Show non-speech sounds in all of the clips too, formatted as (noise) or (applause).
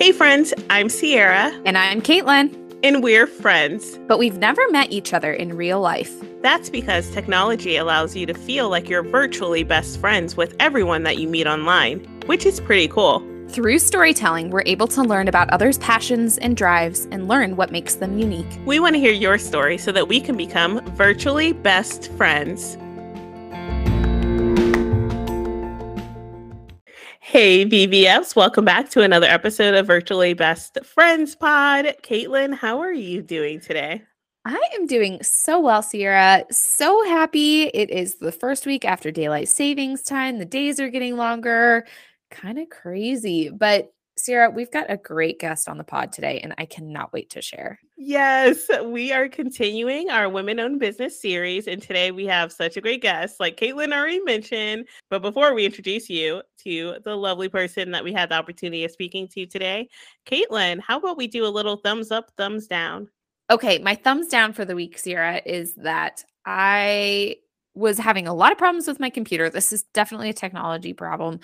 Hey, friends, I'm Sierra. And I'm Caitlin. And we're friends. But we've never met each other in real life. That's because technology allows you to feel like you're virtually best friends with everyone that you meet online, which is pretty cool. Through storytelling, we're able to learn about others' passions and drives and learn what makes them unique. We want to hear your story so that we can become virtually best friends. Hey, VBFs, welcome back to another episode of Virtually Best Friends Pod. Caitlin, how are you doing today? I am doing so well, Sierra. So happy. It is the first week after daylight savings time. The days are getting longer. Kind of crazy, but Sierra, we've got a great guest on the pod today, and I cannot wait to share. Yes, we are continuing our women owned business series. And today we have such a great guest, like Caitlin already mentioned. But before we introduce you to the lovely person that we had the opportunity of speaking to today, Caitlin, how about we do a little thumbs up, thumbs down? Okay, my thumbs down for the week, Sierra, is that I was having a lot of problems with my computer. This is definitely a technology problem.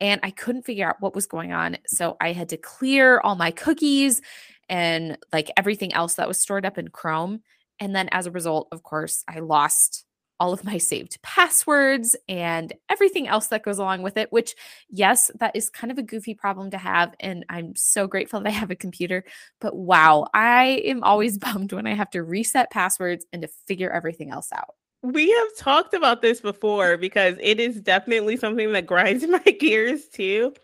And I couldn't figure out what was going on. So I had to clear all my cookies and like everything else that was stored up in Chrome. And then as a result, of course, I lost all of my saved passwords and everything else that goes along with it, which, yes, that is kind of a goofy problem to have. And I'm so grateful that I have a computer. But wow, I am always (laughs) bummed when I have to reset passwords and to figure everything else out. We have talked about this before because it is definitely something that grinds (laughs) my gears too.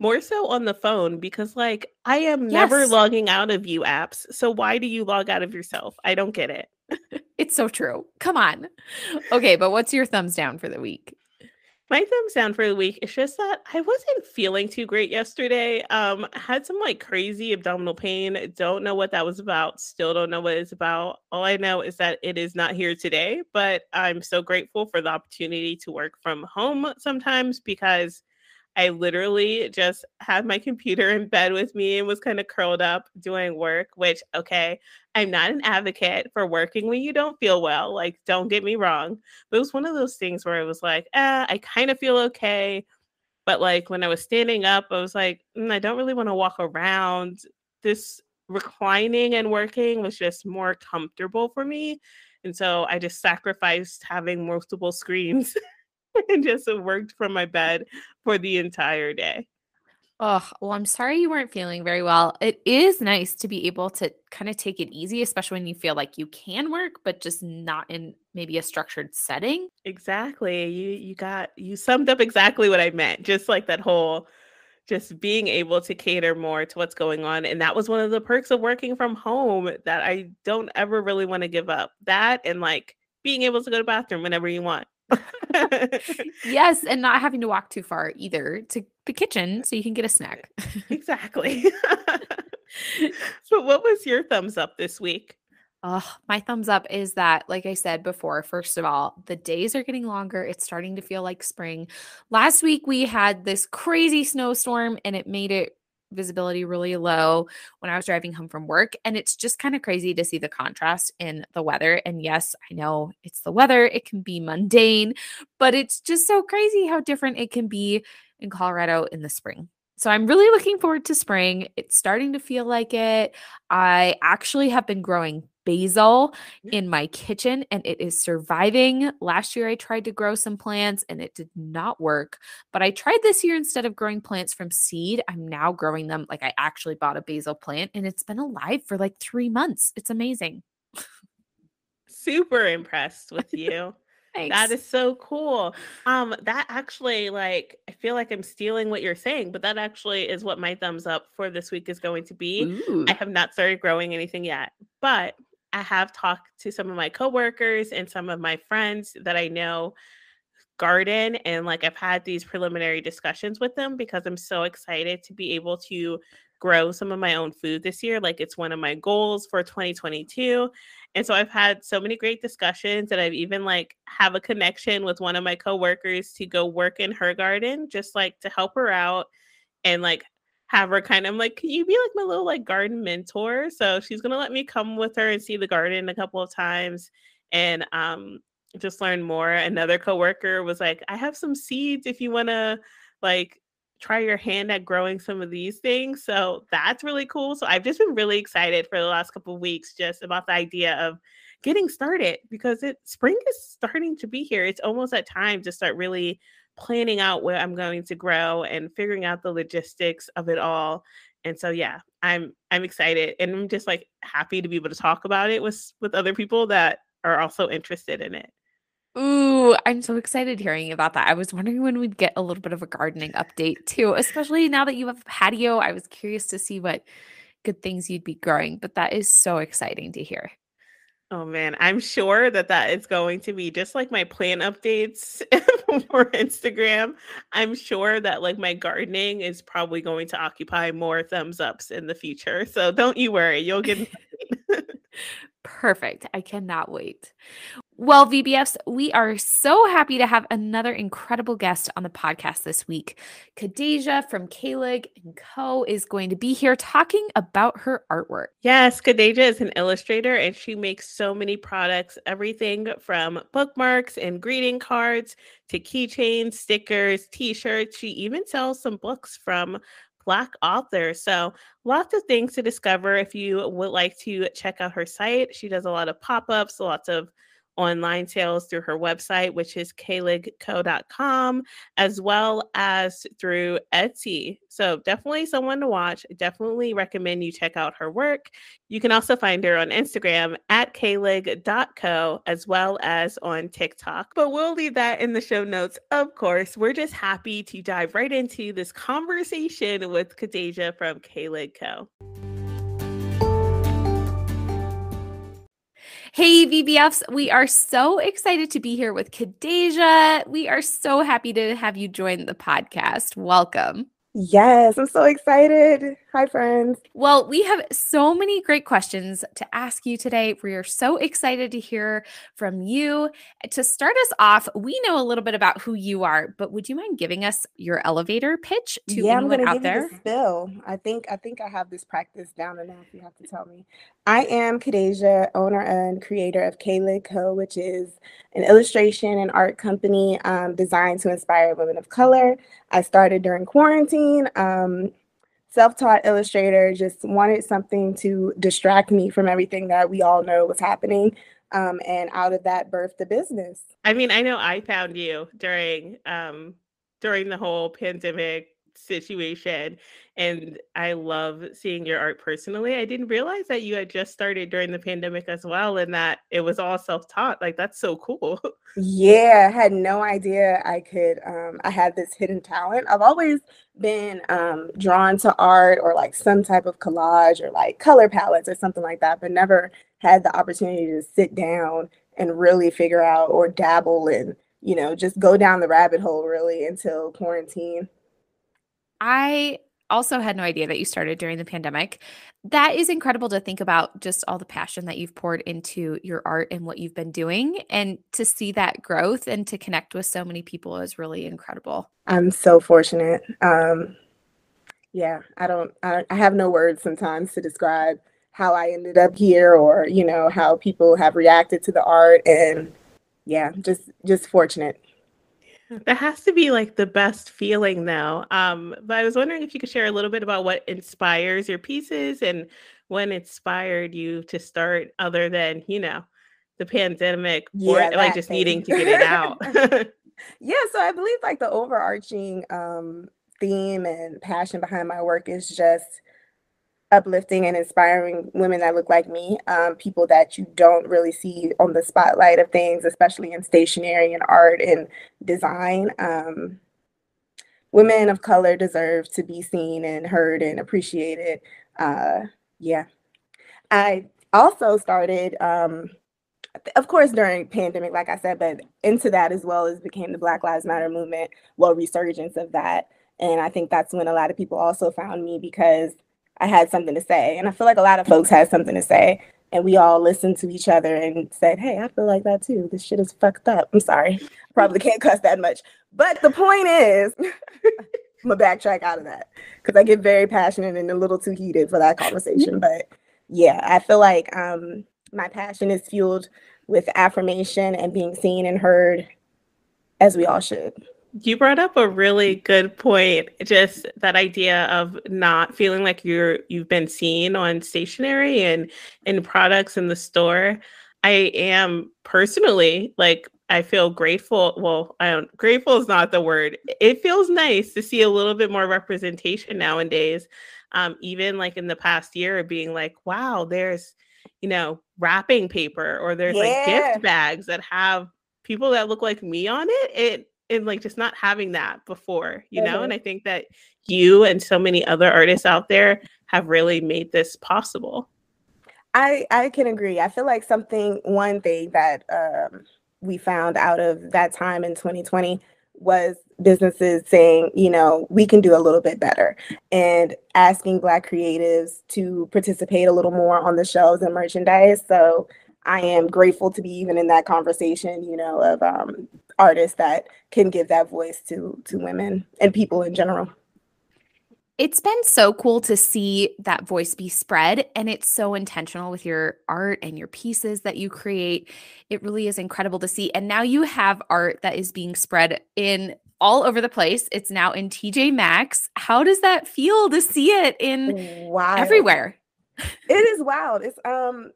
More so on the phone because, like, I am yes. never logging out of you apps. So, why do you log out of yourself? I don't get it. it's so true. Come on. Okay, but what's your thumbs down for the week? My thumbs down for the week is just that I wasn't feeling too great yesterday. Um, had some like crazy abdominal pain. Don't know what that was about. Still don't know what it's about. All I know is that it is not here today, but I'm so grateful for the opportunity to work from home sometimes because I literally just had my computer in bed with me and was kind of curled up doing work, which, okay, I'm not an advocate for working when you don't feel well. Like, don't get me wrong. But it was one of those things where it was like, eh, I kind of feel okay. But like when I was standing up, I was like, mm, I don't really want to walk around. This reclining and working was just more comfortable for me. And so I just sacrificed having multiple screens (laughs) (laughs) and just worked from my bed for the entire day. Oh, well, I'm sorry you weren't feeling very well. It is nice to be able to kind of take it easy, especially when you feel like you can work, but just not in maybe a structured setting. Exactly. You you got you summed up exactly what I meant. Just like that whole just being able to cater more to what's going on. And that was one of the perks of working from home that I don't ever really want to give up. That and like being able to go to bathroom whenever you want. (laughs) (laughs) (laughs) yes, and not having to walk too far either to the kitchen so you can get a snack. exactly. (laughs) so, what was your thumbs up this week? Oh, my thumbs up is that, like I said before, first of all, the days are getting longer. It's starting to feel like spring. Last week, we had this crazy snowstorm and it made it visibility really low when I was driving home from work. And it's just kind of crazy to see the contrast in the weather. And yes, I know it's the weather, it can be mundane, but it's just so crazy how different it can be in Colorado in the spring. So I'm really looking forward to spring. It's starting to feel like it. I actually have been growing basil in my kitchen and it is surviving. Last year I tried to grow some plants and it did not work, but I tried this year instead of growing plants from seed, I'm now growing them like I actually bought a basil plant and it's been alive for like 3 months. It's amazing. Super impressed with you. Thanks. That is so cool. Um, that actually, like, I feel like I'm stealing what you're saying, but that actually is what my thumbs up for this week is going to be. Ooh. I have not started growing anything yet, but I have talked to some of my coworkers and some of my friends that I know garden and like I've had these preliminary discussions with them because I'm so excited to be able to grow some of my own food this year like it's one of my goals for 2022 and so I've had so many great discussions and I've even like have a connection with one of my coworkers to go work in her garden just like to help her out and like have her kind of like, can you be like my little like garden mentor? So she's gonna let me come with her and see the garden a couple of times and um just learn more. Another coworker was like, I have some seeds if you wanna like try your hand at growing some of these things. So that's really cool. So I've just been really excited for the last couple weeks just about the idea of getting started because it spring is starting to be here. It's almost at time to start really planning out where I'm going to grow and figuring out the logistics of it all. And so yeah, I'm I'm excited and I'm just like happy to be able to talk about it with with other people that are also interested in it. Ooh, I'm so excited hearing about that. I was wondering when we'd get a little bit of a gardening update too, especially now that you have a patio. I was curious to see what good things you'd be growing, but that is so exciting to hear. Oh man, I'm sure that that is going to be just like my plan updates (laughs) for Instagram. I'm sure that like my gardening is probably going to occupy more thumbs ups in the future. So don't you worry, you'll get (laughs) (laughs) Perfect. I cannot wait. Well, VBFs, we are so happy to have another incredible guest on the podcast this week. Kadeja from Kalig and Co. is going to be here talking about her artwork. Yes, Kadeja is an illustrator and she makes so many products, everything from bookmarks and greeting cards to keychains, stickers, t-shirts. She even sells some books from Black authors. So, lots of things to discover if you would like to check out her site. She does a lot of pop ups, lots of online sales through her website, which is kaligco.com, as well as through Etsy. So definitely someone to watch. Definitely recommend you check out her work. You can also find her on Instagram at kalig.co as well as on TikTok. But we'll leave that in the show notes, of course. We're just happy to dive right into this conversation with Kadeja from Kalig Co. Hey, VBFs, we are so excited to be here with Kadeja. We are so happy to have you join the podcast. Welcome. Yes, I'm so excited. Hi, friends. Well, we have so many great questions to ask you today. We are so excited to hear from you. To start us off, we know a little bit about who you are, but would you mind giving us your elevator pitch to yeah, anyone I'm out give there? You spill. I think I think I have this practice down enough. You have to tell me. I am Kadeja, owner and creator of Kalig Co., which is an illustration and art company um, designed to inspire women of color. I started during quarantine. Um, self-taught illustrator just wanted something to distract me from everything that we all know was happening um, and out of that birthed the business. I mean i know i found you during um during the whole pandemic situation and i love seeing your art personally i didn't realize that you had just started during the pandemic as well and that it was all self-taught like that's so cool. Yeah i had no idea i could um, i had this hidden talent i've always been um, drawn to art or like some type of collage or like color palettes or something like that but never had the opportunity to sit down and really figure out or dabble and you know just go down the rabbit hole really until quarantine I also had no idea that you started during the pandemic. That is incredible to think about just all the passion that you've poured into your art and what you've been doing and to see that growth and to connect with so many people is really incredible. I'm so fortunate. Um yeah, I don't I, don't, I have no words sometimes to describe how I ended up here or, you know, how people have reacted to the art and yeah, just just fortunate. That has to be like the best feeling though. Um, but I was wondering if you could share a little bit about what inspires your pieces and when inspired you to start other than, you know, the pandemic or Yeah, like just thing. needing to get it out. (laughs) (laughs) Yeah, so I believe like the overarching um theme and passion behind my work is just uplifting and inspiring women that look like me, um, people that you don't really see on the spotlight of things, especially in stationery and art and design. Um, women of color deserve to be seen and heard and appreciated. Uh, yeah. I also started, um, of course, during pandemic, like I said, but into that as well as became the Black Lives Matter movement, well, resurgence of that. And I think that's when a lot of people also found me because I had something to say. And I feel like a lot of folks had something to say. And we all listened to each other and said, hey, I feel like that too. This shit is fucked up. I'm sorry. (laughs) Probably can't cuss that much. But the point is, (laughs) I'm gonna backtrack out of that because I get very passionate and a little too heated for that conversation. But yeah, I feel like um, my passion is fueled with affirmation and being seen and heard, as we all should. You brought up a really good point. Just that idea of not feeling like you're you've been seen on stationery and in products in the store. I am personally like I feel grateful. Well, I don't grateful is not the word. It feels nice to see a little bit more representation nowadays. Um, even like in the past year, being like, wow, there's you know wrapping paper or there's yeah. like gift bags that have people that look like me on it. It and like just not having that before, you mm-hmm. know. And I think that you and so many other artists out there have really made this possible. I I can agree. I feel like something one thing that um, we found out of that time in 2020 was businesses saying, you know, we can do a little bit better and asking Black creatives to participate a little more on the shelves and merchandise. So I am grateful to be even in that conversation, you know, of um, artists that can give that voice to to women and people in general. It's been so cool to see that voice be spread and it's so intentional with your art and your pieces that you create. It really is incredible to see. And now you have art that is being spread in all over the place. It's now in TJ Maxx. How does that feel to see it in wow. everywhere? It is wild. It's um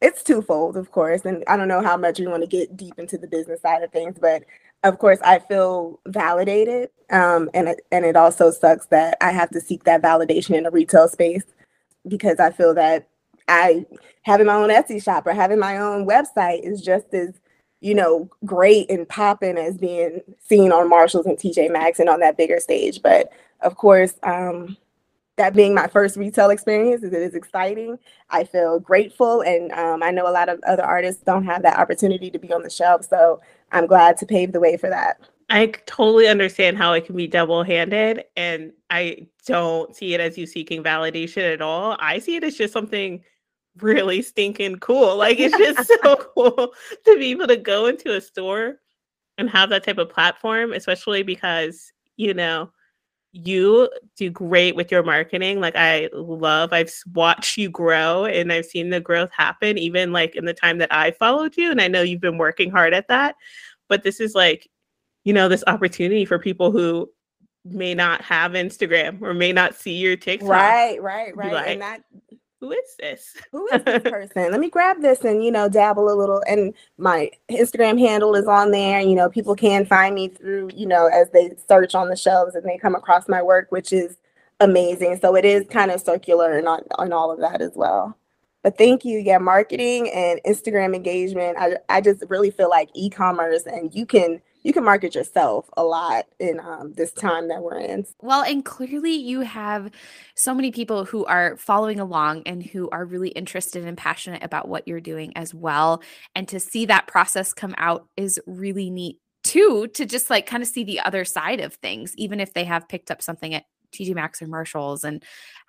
it's twofold, of course, and I don't know how much we want to get deep into the business side of things, but of course, I feel validated, um, and it, and it also sucks that I have to seek that validation in a retail space because I feel that I having my own Etsy shop or having my own website is just as you know great and popping as being seen on Marshalls and TJ Maxx and on that bigger stage. But of course, um, that being my first retail experience is it is exciting. I feel grateful and um, i know a lot of other artists don't have that opportunity to be on the shelf so i'm glad to pave the way for that. I totally understand how it can be double-handed and i don't see it as you seeking validation at all. I see it as just something really stinking cool. (laughs) Like it's just (laughs) so cool to be able to go into a store and have that type of platform especially because you know you do great with your marketing. Like I love, I've watched you grow and I've seen the growth happen even like in the time that I followed you. And I know you've been working hard at that. But this is like, you know, this opportunity for people who may not have Instagram or may not see your TikTok. Right, right, right. Like, and that who is this? (laughs) Who is this person? Let me grab this and you know dabble a little. And my Instagram handle is on there. You know, people can find me through you know as they search on the shelves and they come across my work, which is amazing. So it is kind of circular and on, on all of that as well. But thank you. Yeah, marketing and Instagram engagement. I I just really feel like e-commerce and you can you can market yourself a lot in um, this time that we're in. Well, and clearly you have so many people who are following along and who are really interested and passionate about what you're doing as well. And to see that process come out is really neat too, to just like kind of see the other side of things, even if they have picked up something at TJ Maxx or Marshalls and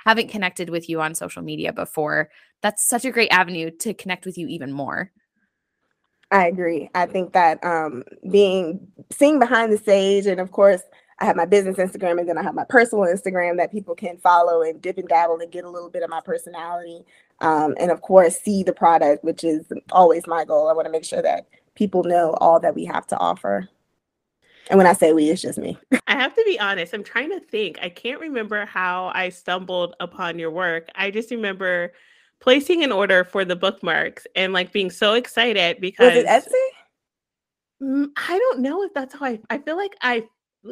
haven't connected with you on social media before. That's such a great avenue to connect with you even more. I agree. I think that um, being seeing behind the stage, and of course, I have my business Instagram, and then I have my personal Instagram that people can follow and dip and dabble and get a little bit of my personality, um, and of course, see the product, which is always my goal. I want to make sure that people know all that we have to offer. And when I say we, it's just me. (laughs) I have to be honest. I'm trying to think. I can't remember how I stumbled upon your work. I just remember placing an order for the bookmarks and like being so excited because was it Etsy? Mm, I don't know if that's how I. I feel like I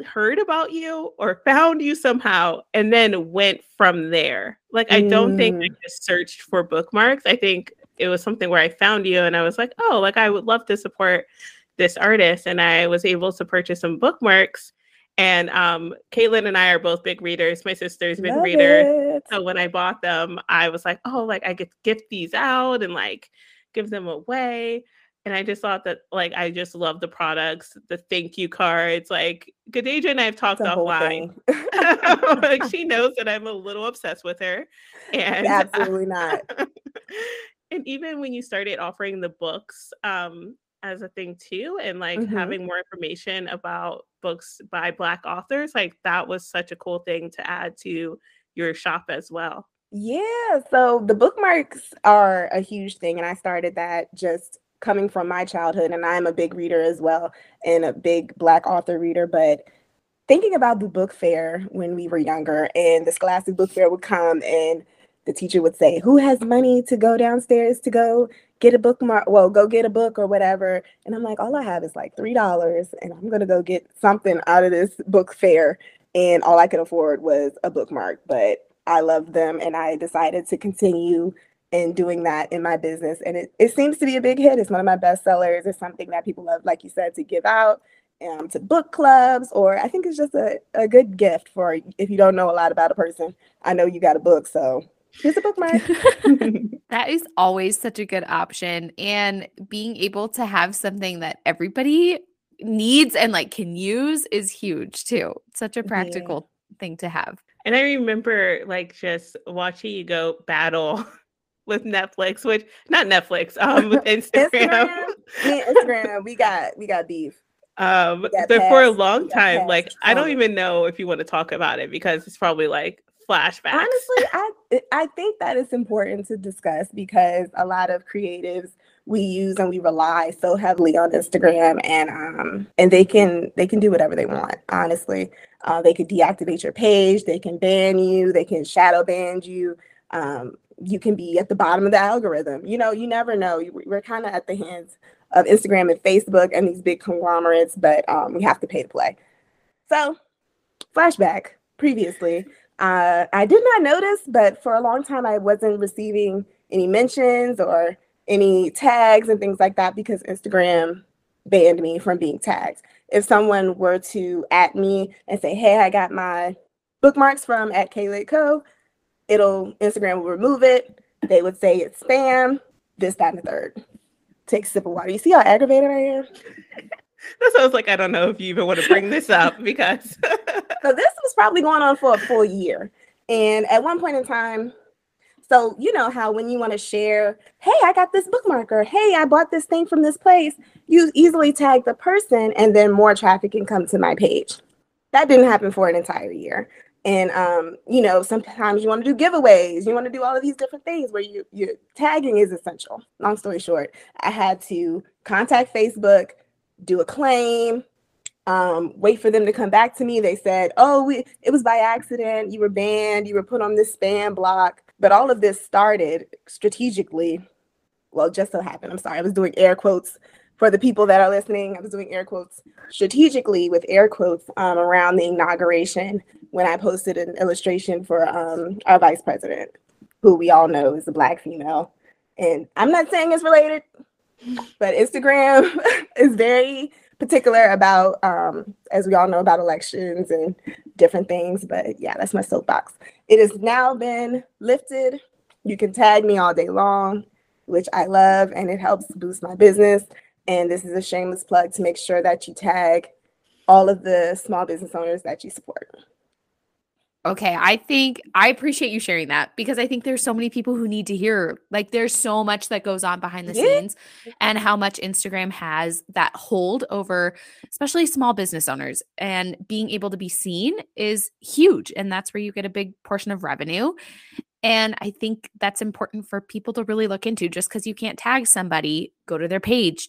heard about you or found you somehow and then went from there. Like I don't think I mm. just searched for bookmarks. I think it was something where I found you and I was like, oh, like I would love to support this artist, and I was able to purchase some bookmarks and um, Caitlin and I are both big readers. My sister's big Love reader. It. So when I bought them, I was like, oh, like I could gift these out and like give them away. And I just thought that like I just love the products, the thank you cards. Like Kadeja and I have talked offline. (laughs) like (laughs) she knows that I'm a little obsessed with her. And absolutely not. (laughs) and even when you started offering the books, um, as a thing too and like mm-hmm. having more information about books by black authors like that was such a cool thing to add to your shop as well. Yeah so the bookmarks are a huge thing and i started that just coming from my childhood, and I'm a big reader as well, and a big Black author reader, but thinking about the book fair when we were younger, and the Scholastic Book Fair would come, and the teacher would say, Who has money to go downstairs to go get a bookmark? Well, go get a book or whatever. And I'm like, All I have is like $3, and I'm going to go get something out of this book fair. And all I could afford was a bookmark. But I love them, and I decided to continue in doing that in my business. And it, it seems to be a big hit. It's one of my best sellers. It's something that people love, like you said, to give out um, to book clubs, or I think it's just a, a good gift for if you don't know a lot about a person. I know you got a book, so here's a bookmark. (laughs) (laughs) that is always such a good option. And being able to have something that everybody needs and like can use is huge too. Such a practical yeah. thing to have. And I remember like just watching you go battle (laughs) with Netflix, which not Netflix, um, with Instagram. Instagram, Instagram, we got we got beef. Um, but passed, for a long time, like I don't even know if you want to talk about it because it's probably like flashbacks. Honestly, I I think that it's important to discuss because a lot of creatives we use and we rely so heavily on Instagram and um and they can they can do whatever they want. Honestly, uh, they could deactivate your page, they can ban you, they can shadow ban you. Um, you can be at the bottom of the algorithm. You know, you never know. We're kind of at the hands of Instagram and Facebook and these big conglomerates, but um, we have to pay to play. So, flashback previously, uh, I did not notice, but for a long time I wasn't receiving any mentions or any tags and things like that because Instagram banned me from being tagged. If someone were to at me and say, "Hey, I got my bookmarks from at Kaylee Co," it'll Instagram will remove it. They would say it's spam, this, that, and the third. Take a sip of water. You see how aggravated I am? I was like, I don't know if you even want to bring this up (laughs) because (laughs) so this was probably going on for a full year. And at one point in time, so you know how when you want to share, hey, I got this bookmarker, hey, I bought this thing from this place, you easily tag the person and then more traffic can come to my page. That didn't happen for an entire year. And um, you know, sometimes you want to do giveaways, you want to do all of these different things where you your tagging is essential. Long story short, I had to contact Facebook, do a claim, um, wait for them to come back to me. They said, "Oh, we it was by accident. You were banned. You were put on this spam block." But all of this started strategically. Well, just so happened. I'm sorry. I was doing air quotes for the people that are listening. I was doing air quotes strategically with air quotes um, around the inauguration when I posted an illustration for um, our vice president, who we all know is a black female. And I'm not saying it's related, but Instagram (laughs) is very particular about, um, as we all know, about elections and different things. But yeah, that's my soapbox. It has now been lifted. You can tag me all day long, which I love, and it helps boost my business. And this is a shameless plug to make sure that you tag all of the small business owners that you support. Okay, I think I appreciate you sharing that because I think there's so many people who need to hear like there's so much that goes on behind the yeah. scenes and how much Instagram has that hold over especially small business owners and being able to be seen is huge and that's where you get a big portion of revenue. And I think that's important for people to really look into just cuz you can't tag somebody, go to their page,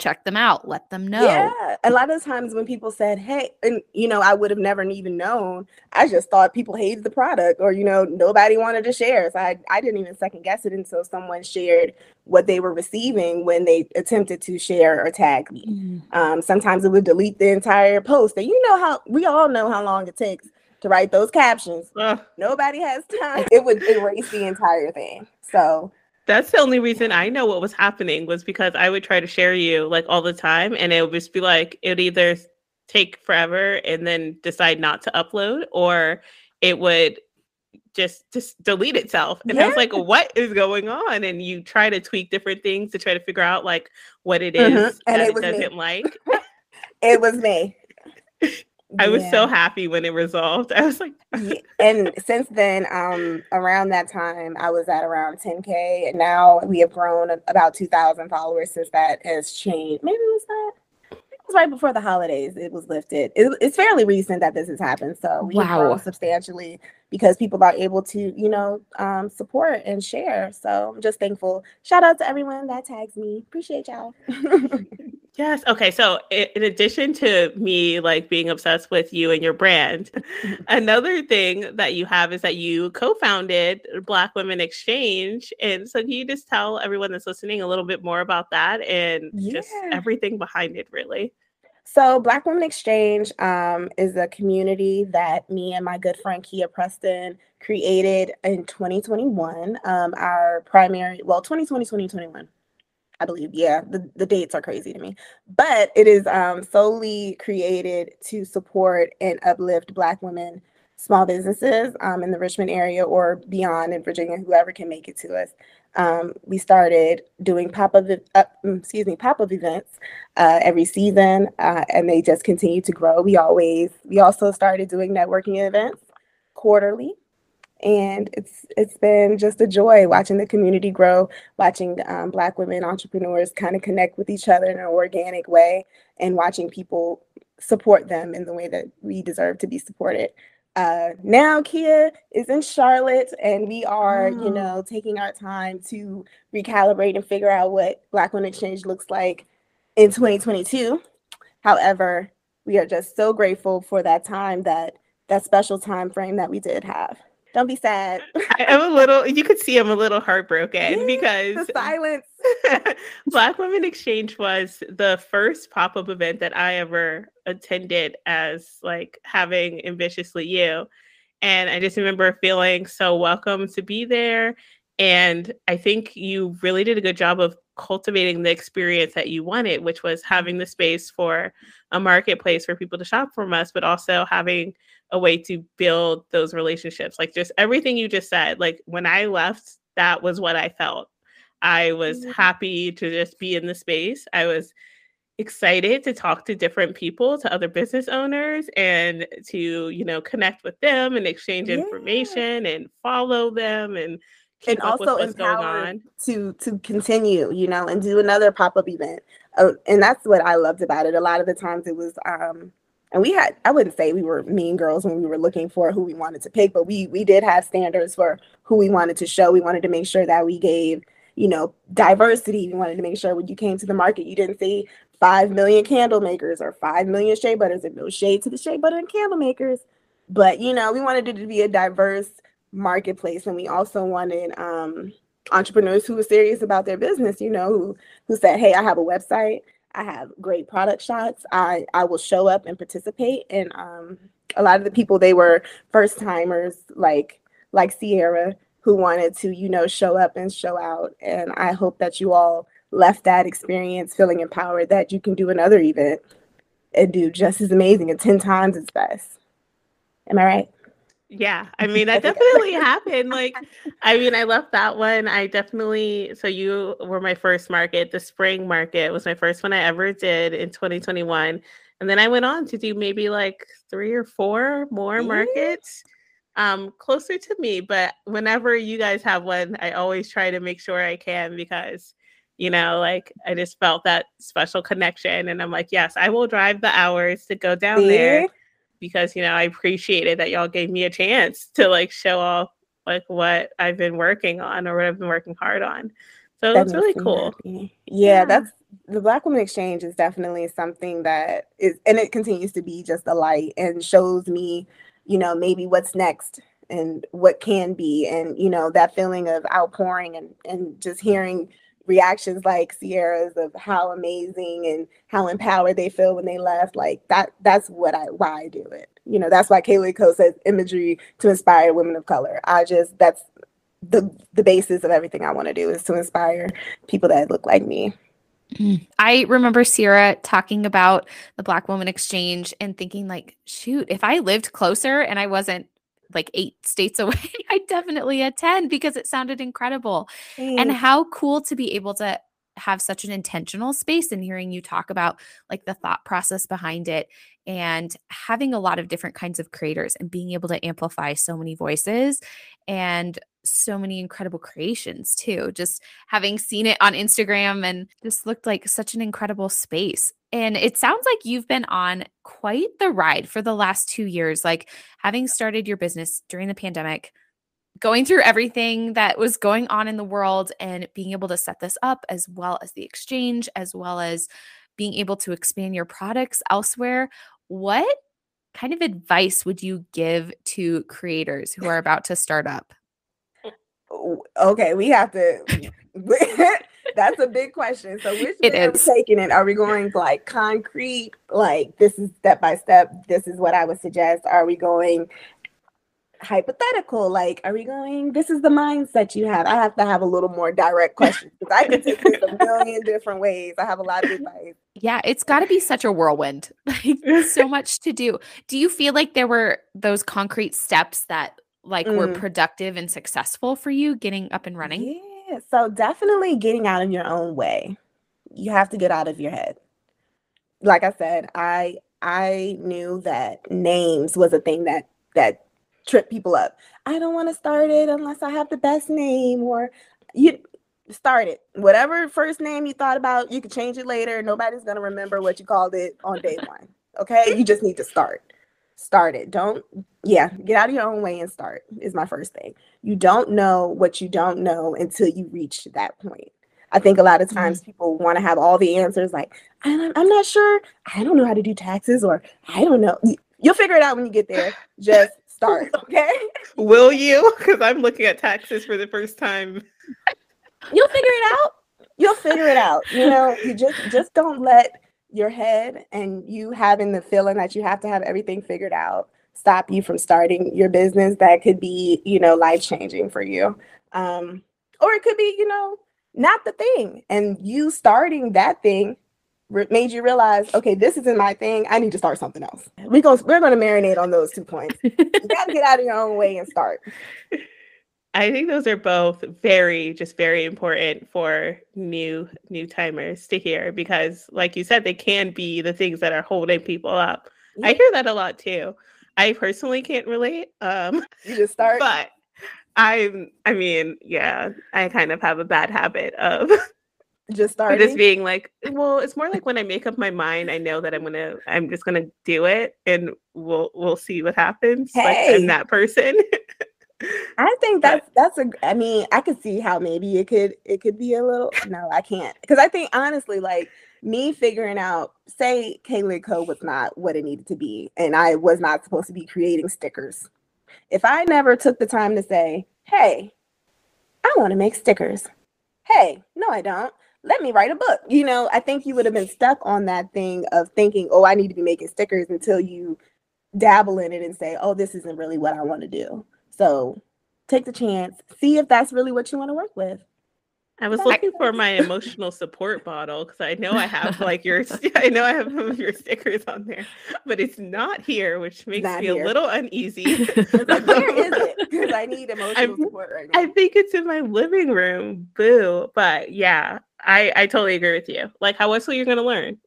check them out let them know. yeah a lot of times when people said hey and you know i would have never even known i just thought people hated the product or you know nobody wanted to share so i, I didn't even second guess it until someone shared what they were receiving when they attempted to share or tag me. Mm-hmm. um, sometimes it would delete the entire post and you know how we all know how long it takes to write those captions. Uh, nobody has (laughs) time. (laughs) It would erase the entire thing so that's the only reason I know what was happening was because I would try to share you like all the time, and it would just be like it would either take forever and then decide not to upload, or it would just just delete itself. And yeah. I was like, what is going on? And you try to tweak different things to try to figure out like what it is mm-hmm. is and it, it doesn't me. like. it was me. (laughs) (laughs) I was yeah. so happy when it resolved. (laughs) I was like, and (laughs) since then, um, around that time, I was at around 10k, and now we have grown about 2,000 followers since that has changed. Maybe it was that. It was right before the holidays. It was lifted. It, it's fairly recent that this has happened. So we wow. grown substantially because people are able to, you know, um, support and share. So I'm just thankful. Shout out to everyone that tags me. Appreciate y'all. (laughs) yes. Okay. So in addition to me like being obsessed with you and your brand, mm-hmm. another thing that you have is that you co-founded Black Women Exchange. And so can you just tell everyone that's listening a little bit more about that and yeah. just everything behind it, really? So, Black Women Exchange um, is a community that me and my good friend Kia Preston created in 2021. Um, our primary, well, 2020, 2021, I believe. Yeah, the, the dates are crazy to me. But it is um, solely created to support and uplift Black women small businesses um, in the Richmond area or beyond in Virginia, whoever can make it to us um, we started doing pop-up uh, mm, excuse me pop-up events uh, every season uh, and they just continue to grow we always we also started doing networking events quarterly and it's it's been just a joy watching the community grow watching um, black women entrepreneurs kind of connect with each other in an organic way and watching people support them in the way that we deserve to be supported uh, now Kia is in Charlotte, and we are, you know, taking our time to recalibrate and figure out what Black Women Exchange looks like in 2022. However, we are just so grateful for that time that that special time frame that we did have. Don't be sad. (laughs) I'm a little, you could see I'm a little heartbroken because the (laughs) silence. Black Women Exchange was the first pop up event that I ever attended as like having Ambitiously You. And I just remember feeling so welcome to be there. And I think you really did a good job of cultivating the experience that you wanted, which was having the space for a marketplace for people to shop from us, but also having a way to build those relationships. Like just everything you just said, like when I left, that was what I felt. I was mm-hmm. happy to just be in the space. I was excited to talk to different people, to other business owners, and to, you know, connect with them and exchange yeah. information and follow them and and also empowered to to continue, you know, and do another pop up event. Uh, and that's what I loved about it. A lot of the times it was um and we had i wouldn't say we were mean girls when we were looking for who we wanted to pick but we we did have standards for who we wanted to show. We wanted to make sure that we gave you know diversity. We wanted to make sure when you came to the market you didn't see 5 million candle makers or 5 million shea butters and no shade to the shea butter and candle makers. But you know we wanted it to be a diverse marketplace. And we also wanted um entrepreneurs who were serious about their business you know who who said hey i have a website I have great product shots. I I will show up and participate. And um, a lot of the people they were first timers, like like Sierra, who wanted to you know show up and show out. And I hope that you all left that experience feeling empowered that you can do another event and do just as amazing and ten times as best. Am I right? Yeah, I mean that (laughs) definitely happened. Like, I mean, I left that one. I definitely so you were my first market. The spring market was my first one I ever did in 2021, and then I went on to do maybe like three or four more markets, um, closer to me. But whenever you guys have one, I always try to make sure I can because you know, like I just felt that special connection, and I'm like, yes, I will drive the hours to go down there because you know I appreciated that y'all gave me a chance to like show off like what I've been working on or what I've been working hard on. So it's really cool. Yeah, yeah, that's the Black Women Exchange is definitely something that is, and it continues to be just a light and shows me, you know, maybe what's next and what can be, and you know that feeling of outpouring and and just hearing reactions like Sierra's of how amazing and how empowered they feel when they left. Like that that's what I why I do it. You know, that's why Kaylee Co says imagery to inspire women of color. I just that's the the basis of everything I want to do is to inspire people that look like me. Mm. I remember Sierra talking about the Black Woman Exchange and thinking, like, shoot, if I lived closer and I wasn't like eight states (laughs) away, I definitely attend because it sounded incredible. And how cool to be able to have such an intentional space and hearing you talk about like the thought process behind it and having a lot of different kinds of creators and being able to amplify so many voices and so many incredible creations too. Just having seen it on Instagram and just looked like such an incredible space. And it sounds like you've been on quite the ride for the last two years, like having started your business during the pandemic, going through everything that was going on in the world and being able to set this up, as well as the exchange, as well as being able to expand your products elsewhere. What kind of advice would you give to creators who are about to start up? Okay, we have to. (laughs) That's a big question. So which it we taking it? Are we going like concrete, like this is step by step, this is what I would suggest? Are we going hypothetical? Like, are we going, this is the mindset you have? I have to have a little more direct questions because I can take this a million different ways. I have a lot of advice. Yeah, it's got to be such a whirlwind. (laughs) Like so much to do. Do you feel like there were those concrete steps that like mm. were productive and successful for you getting up and running? Yeah, so definitely getting out of your own way. You have to get out of your head. Like I said, I I knew that names was a thing that that tripped people up. I don't want to start it unless I have the best name or you start it. Whatever first name you thought about, you can change it later. Nobody's going to remember what you called it on day (laughs) 1. Okay? You just need to start start it. Don't, yeah, get out of your own way and start is my first thing. You don't know what you don't know until you reach that point. I think a lot of times mm-hmm. people want to have all the answers, like, I'm, I'm not sure. I don't know how to do taxes, or I don't know. You'll figure it out when you get there. Just start, (laughs) okay? Will you? Because I'm looking at taxes for the first time. You'll figure it out. You'll figure it out. You know, you just just don't let your head and you having the feeling that you have to have everything figured out stop you from starting your business that could be, you know, life changing for you. Um, or it could be, you know, not the thing. And you starting that thing made you realize, okay, this isn't my thing. I need to start something else. We go, we're going to marinate on those two points. you got to get out of your own way and start. (laughs) I think those are both very, just very important for new new timers to hear because, like you said, they can be the things that are holding people up. Yeah. I hear that a lot too. I personally can't relate. Um, you just start, but I'm. I mean, yeah, I kind of have a bad habit of just (laughs) starting. Just being like, well, it's more like when I make up my mind, I know that I'm gonna, I'm just gonna do it, and we'll we'll see what happens. Hey. Like I'm that person. (laughs) I think that's that's a I mean, I could see how maybe it could it could be a little no, I can't. Because I think honestly, like me figuring out, say Kaylee Co was not what it needed to be, and I was not supposed to be creating stickers. If I never took the time to say, hey, I want to make stickers. Hey, no, I don't. Let me write a book. You know, I think you would have been stuck on that thing of thinking, oh, I need to be making stickers until you dabble in it and say, oh, this isn't really what I want to do. So take the chance, see if that's really what you want to work with. I was looking for my emotional support bottle because I know I have (laughs) like your I know I have some of your stickers on there, but it's not here, which makes not me here. a little uneasy. (laughs) like, where is it? Because I need (laughs) emotional I'm, support right now. I think it's in my living room. Boo. But yeah, I I totally agree with you. Like, how else are you going to learn?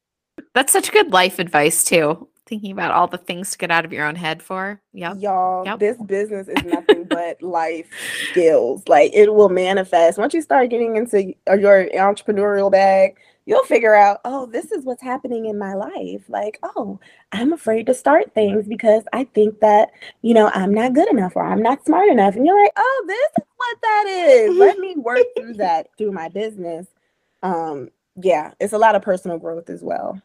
That's such good life advice too thinking about all the things to get out of your own head for. Yep. Y'all, yep. this business is nothing but life skills. Like it will manifest. Once you start getting into your entrepreneurial bag, you'll figure out, oh, this is what's happening in my life. Like, oh, I'm afraid to start things because I think that, you know, I'm not good enough or I'm not smart enough. And you're like, oh, this is what that is. Let me work through (laughs) that through my business. Um, yeah, it's a lot of personal growth as well.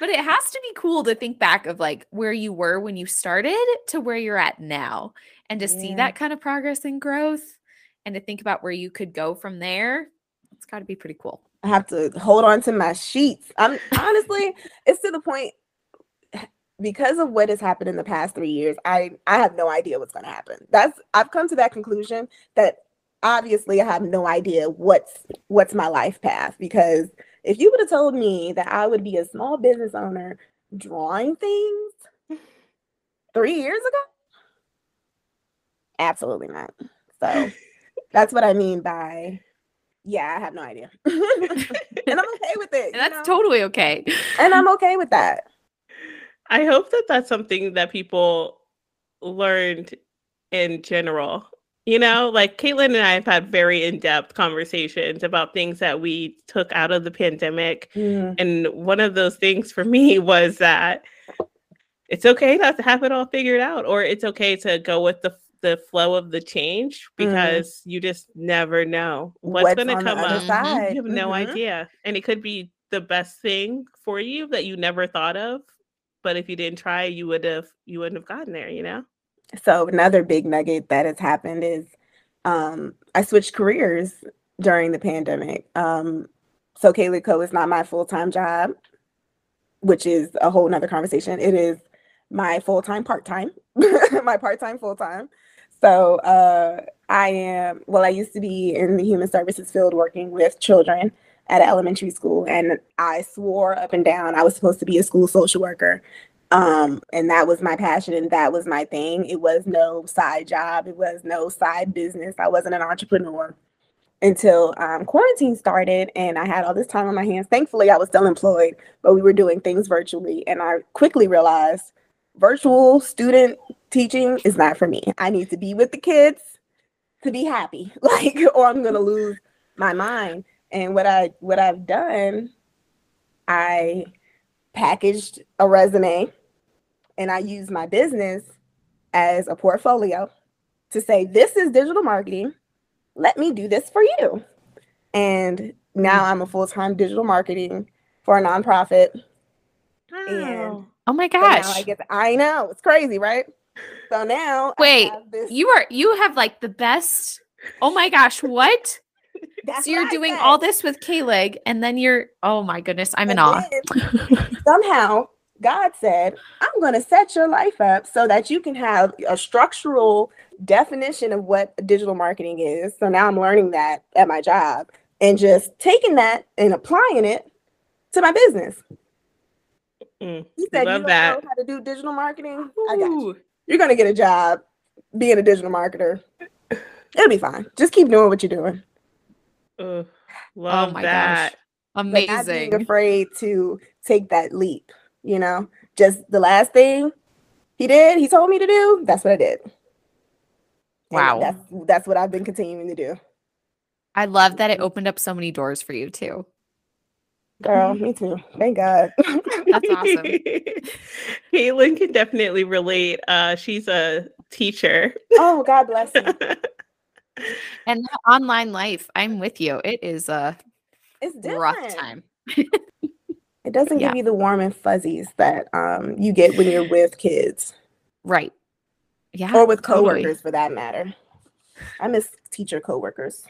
But it has to be cool to think back of like where you were when you started to where you're at now and to yeah. see that kind of progress and growth and to think about where you could go from there. It's got to be pretty cool. I have to hold on to my sheets. I'm honestly, it's to the point because of what has happened in the past three years, I I have no idea what's going to happen. That's I've come to that conclusion that obviously I have no idea what's what's my life path because if you would have told me that I would be a small business owner drawing things three years ago, absolutely not. So (laughs) that's what I mean by yeah, I have no idea. (laughs) and I'm okay with it. And that's know? totally okay. And I'm okay with that. I hope that that's something that people learned in general. You know, like Caitlin and I have had very in depth conversations about things that we took out of the pandemic. Mm. And one of those things for (laughs) me was that it's okay not to have it all figured out, or it's okay to go with the the flow of the change because you just never know what's, What's going to come up. side? You have no Mhm. idea. And it could be the best thing for you that you never thought of. But if you didn't try, you would have you wouldn't have gotten there, you know? So another big nugget that has happened is um, I switched careers during the pandemic. Um, so Kaylee Co is not my full time job, which is a whole nother conversation. It is my full time part time, (laughs) my part time full time. So uh, I am well. I used to be in the human services field working with children at an elementary school, and I swore up and down I was supposed to be a school social worker um and that was my passion and that was my thing. It was no side job. It was no side business. I wasn't an entrepreneur until um, quarantine started and i had all this time on my hands. Thankfully i was still employed but we were doing things virtually and i quickly realized virtual student teaching is not for me. I need to be with the kids to be happy (laughs) like or i'm going to lose my mind. And what i what i've done i packaged a resume and I used my business as a portfolio to say, This is digital marketing. Let me do this for you. And now mm. I'm a full time digital marketing for a nonprofit. Wow. Oh my So I gosh. get, I know it's crazy, right? So now, Wait, this- You are you have like the best. Oh my gosh, what? (laughs) that's so you're doing said. all this with K-Leg and then you're oh my goodness, I'm in And awe. (laughs) somehow God said, I'm going to set your life up so that you can have a structural definition of what digital marketing is. So now I'm learning that at my job and just taking that and applying it to my business. Mm, He said, Love You don't that. know how to do digital marketing? I got you. You're going to get a job being a digital marketer. It'll be fine. Just keep doing what you're doing. Ugh, love Oh my that. gosh. but not being Amazing. afraid to take that leap. You know, just the last thing he did, he told me to do. That's what I did. And Wow. that's that's what I've been continuing to do. I love that it opened up so many doors for you too. Girl, (laughs) me too. Thank God. That's awesome. (laughs) Caitlin can definitely relate. Uh, she's a teacher. oh, God bless (laughs) you. And online life, I'm with you. It is a It's different. rough time. It doesn't Yeah. give you the warm and fuzzies that um you get when you're with kids Right. Yeah. or with totally. coworkers for that matter. I miss teacher coworkers.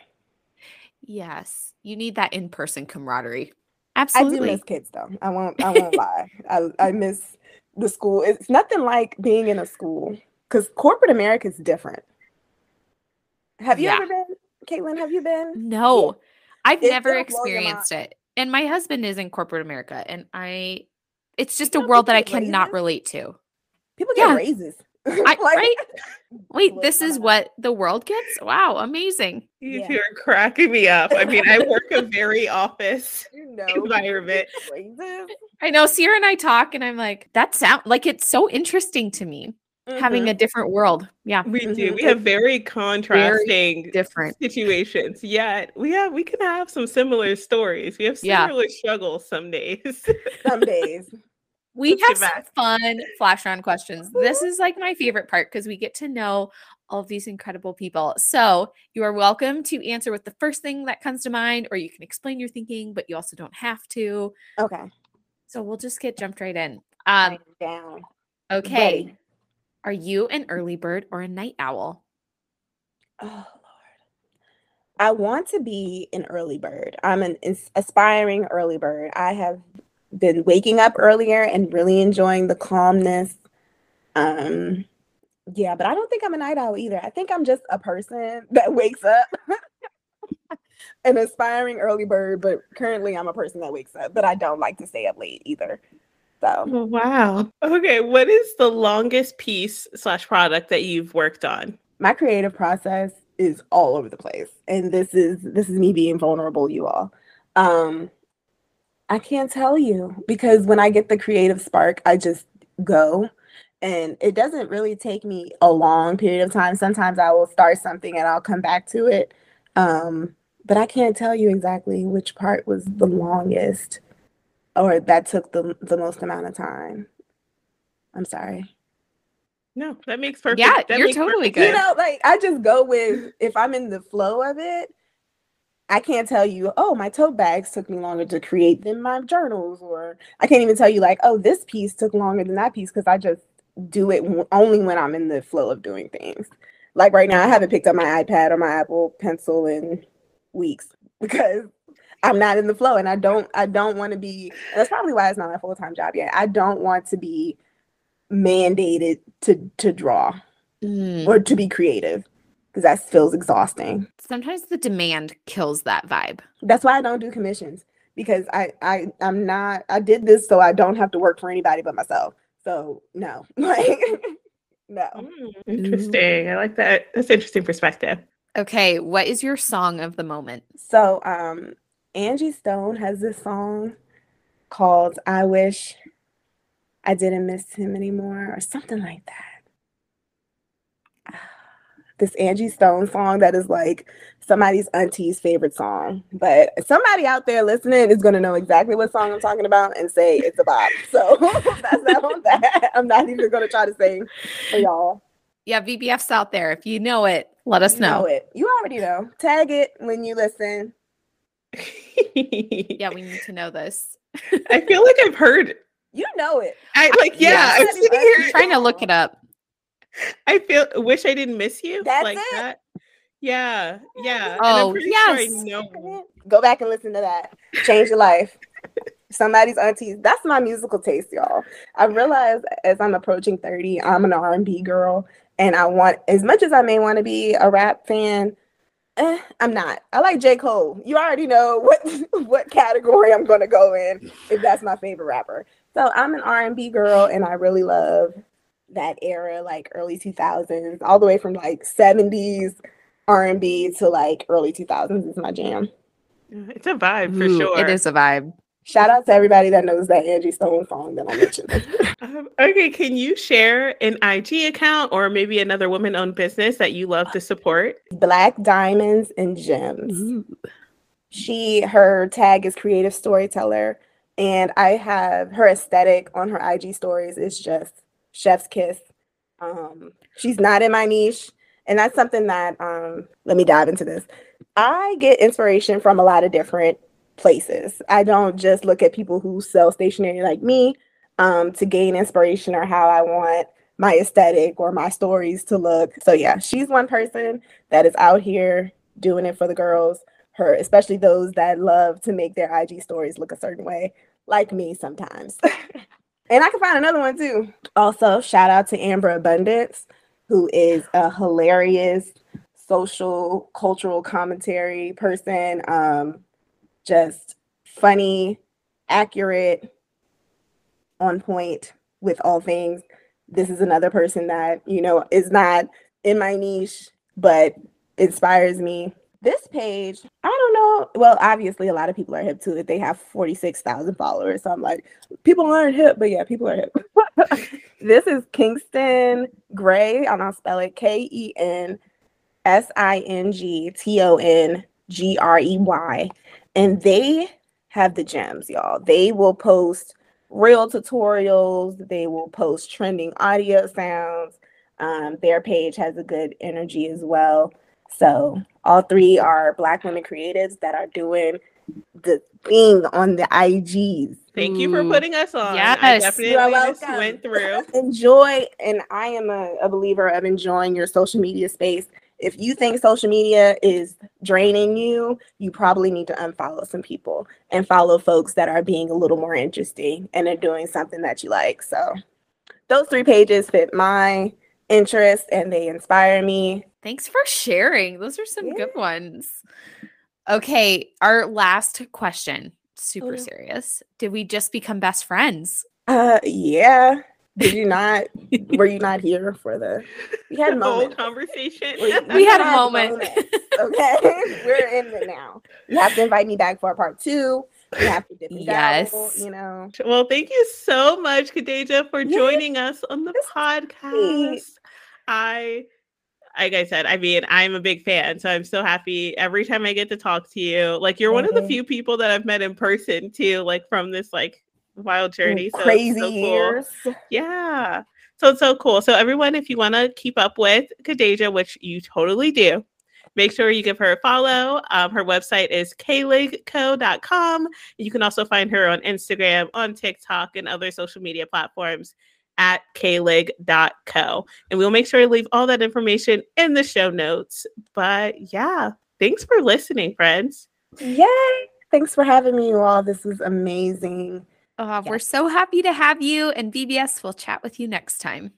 Yes. You need that in-person camaraderie. Absolutely. I do miss kids though. I won't I won't (laughs) lie. I I miss the school. It's nothing like being in a school because corporate America is different. Have you Yeah. ever been, Caitlin? Have you been? No, I've It never will blow your mind. experienced it. And my husband is in corporate America, and I, it's just a world that I cannot raises? relate to. People get Yeah. raises. I, (laughs) Like- right? Wait, this is what the world gets? Wow, amazing. You Yeah. two are cracking me up. I mean, I work a very (laughs) office You know, environment. I know Sierra and I talk, and I'm like, that sound like it's so interesting to me having Mhm. a different world. Yeah, We do. Mhm. We have very contrasting different. situations. Yet we have we can have some similar stories. We have Yeah. similar struggles some days. some (laughs) days. We Let's have some fun flash round questions. This is like my favorite part because we get to know all of these incredible people. So you are welcome to answer with the first thing that comes to mind, or you can explain your thinking, but you also don't have to. Okay. So we'll just get jumped right in. Um, down. okay. Ready. Are you an early bird or a night owl? Oh Lord. I want to be an early bird. I'm an aspiring early bird. I have been waking up earlier and really enjoying the calmness. Um yeah, but I don't think I'm a night owl either. I think I'm just a person (laughs) that wakes up. (laughs) an aspiring early bird, but currently I'm a person that wakes up, but I don't like to stay up late either. So Oh, wow. Okay. What is the longest piece slash product that you've worked on? my creative process is all over the place and this is this is me being vulnerable you all um i can't tell you because when i get the creative spark i just go. And it doesn't really take me a long period of time. Sometimes I will start something and I'll come back to it. Um, but I can't tell you exactly which part was the longest or that took the the most amount of time. I'm sorry. No, that makes perfect. Yeah, that you're totally perfect good. You know, like I just go with if I'm in the flow of it, I can't tell you, oh, my tote bags took me longer to create than my journals, or I can't even tell you, like, oh, this piece took longer than that piece because I just do it w- only when I'm in the flow of doing things. Like right now, I haven't picked up my iPad or my Apple Pencil in weeks because I'm not in the flow, and I don't, I don't want to be. That's probably why it's not my full time job yet. I don't want to be mandated to to draw Mm. or to be creative because that feels exhausting. Sometimes the demand kills that vibe. That's why I don't do commissions because I I I'm not I did this so I don't have to work for anybody but myself. So no, (laughs) like no. Mm, interesting. I like that. That's interesting perspective. Okay, what is your song of the moment? So um Angie Stone has this song called I Wish I Didn't Miss Him Anymore or something like that. (sighs) This Angie Stone song that is like somebody's auntie's favorite song. But somebody out there listening is gonna know exactly what song I'm talking about and say it's a bop. (laughs) So (laughs) that's not on that. I'm not even gonna try to sing for y'all. Yeah, VBF's out there. If you know it, let us You know. it. You already know. Tag it when you listen. Yeah, we need to know this. I feel like I've heard. You know it. I like. Yeah, Yeah. I'm sitting I'm here. trying to look it up. I feel. Wish I didn't miss you. That's like it. that. Yeah, yeah. Oh, I'm yes. sure Go back and listen to that. Change your life. Somebody's auntie. That's my musical taste, y'all. I realize as I'm approaching 30, I'm an R&B girl, and I want as much as I may want to be a rap fan. Eh, I'm not. I like J. Cole. You already know (laughs) what what category I'm gonna go in if that's my favorite rapper. So I'm an R&B girl, and I really love that era, like early 2000s, all the way from like 70s R&B to like early 2000s is my jam. It's a vibe for Ooh, sure. It is a vibe. Shout out to everybody that knows that Angie Stone song that I mentioned. Um, okay, can you share an IG account or maybe another woman-owned business that you love to support? Black Diamonds and Gems. She her tag is creative storyteller, and I have her aesthetic on her IG stories is just chef's kiss. Um, she's not in my niche, and that's something that um, let me dive into this. I get inspiration from a lot of different places. I don't just look at people who sell stationery like me um, to gain inspiration or how I want my aesthetic or my stories to look. So yeah, she's one person that is out here doing it for the girls. Her, especially those that love to make their IG stories look a certain way, like me sometimes. (laughs) and I can find another one too. Also, shout out to Amber Abundance, who is a hilarious social cultural commentary person. Um, just funny, accurate, on point with all things. This is another person that, you know, is not in my niche, but inspires me. This page, I don't know. Well, obviously, a lot of people are hip to it. They have 46,000 followers. So I'm like, people aren't hip, but yeah, people are hip. (laughs) this is Kensington Grey, and I'll spell it K E N S I N G T O N G R E Y. And they have the gems, y'all. They will post real tutorials, they will post trending audio sounds. Um, their page has a good energy as well. So, all three are Black women creatives that are doing the thing on the IGs. Thank you for putting us on. Yeah, I definitely You're welcome. went through. (laughs) enjoy and i am a, a believer of enjoying your social media space if you think social media is draining you you probably need to unfollow some people and follow folks that are being a little more interesting and are doing something that you like so those three pages fit my interest and they inspire me Thanks for sharing. Those are some good ones. Okay, our last question. Super Oh. serious. Did we just become best friends? uh yeah did you not were you not here for the we had (laughs) The whole conversation. We- We had a had moment. okay (laughs) we're in it now you have to invite me back for part two You have to dip and Yes. dabble, you know. Well, thank you so much, Kadeja, for Yes, joining us on the this great. podcast. I, like I said, I mean, I'm a big fan, so I'm so happy every time I get to talk to you. Like, you're one of the Mhm. few people that I've met in person too, like from this like wild journey. So Crazy so cool. years. Yeah. So it's so cool. So everyone, if you want to keep up with Kadeja, which you totally do, make sure you give her a follow. Um, her website is kligco.com. You can also find her on Instagram, on TikTok, and other social media platforms at klig.co. And we'll make sure to leave all that information in the show notes. But yeah, thanks for listening, friends. Yay! Thanks for having me, you all. This was amazing. Oh, we're so happy to have you. And VBFs will chat with you next time.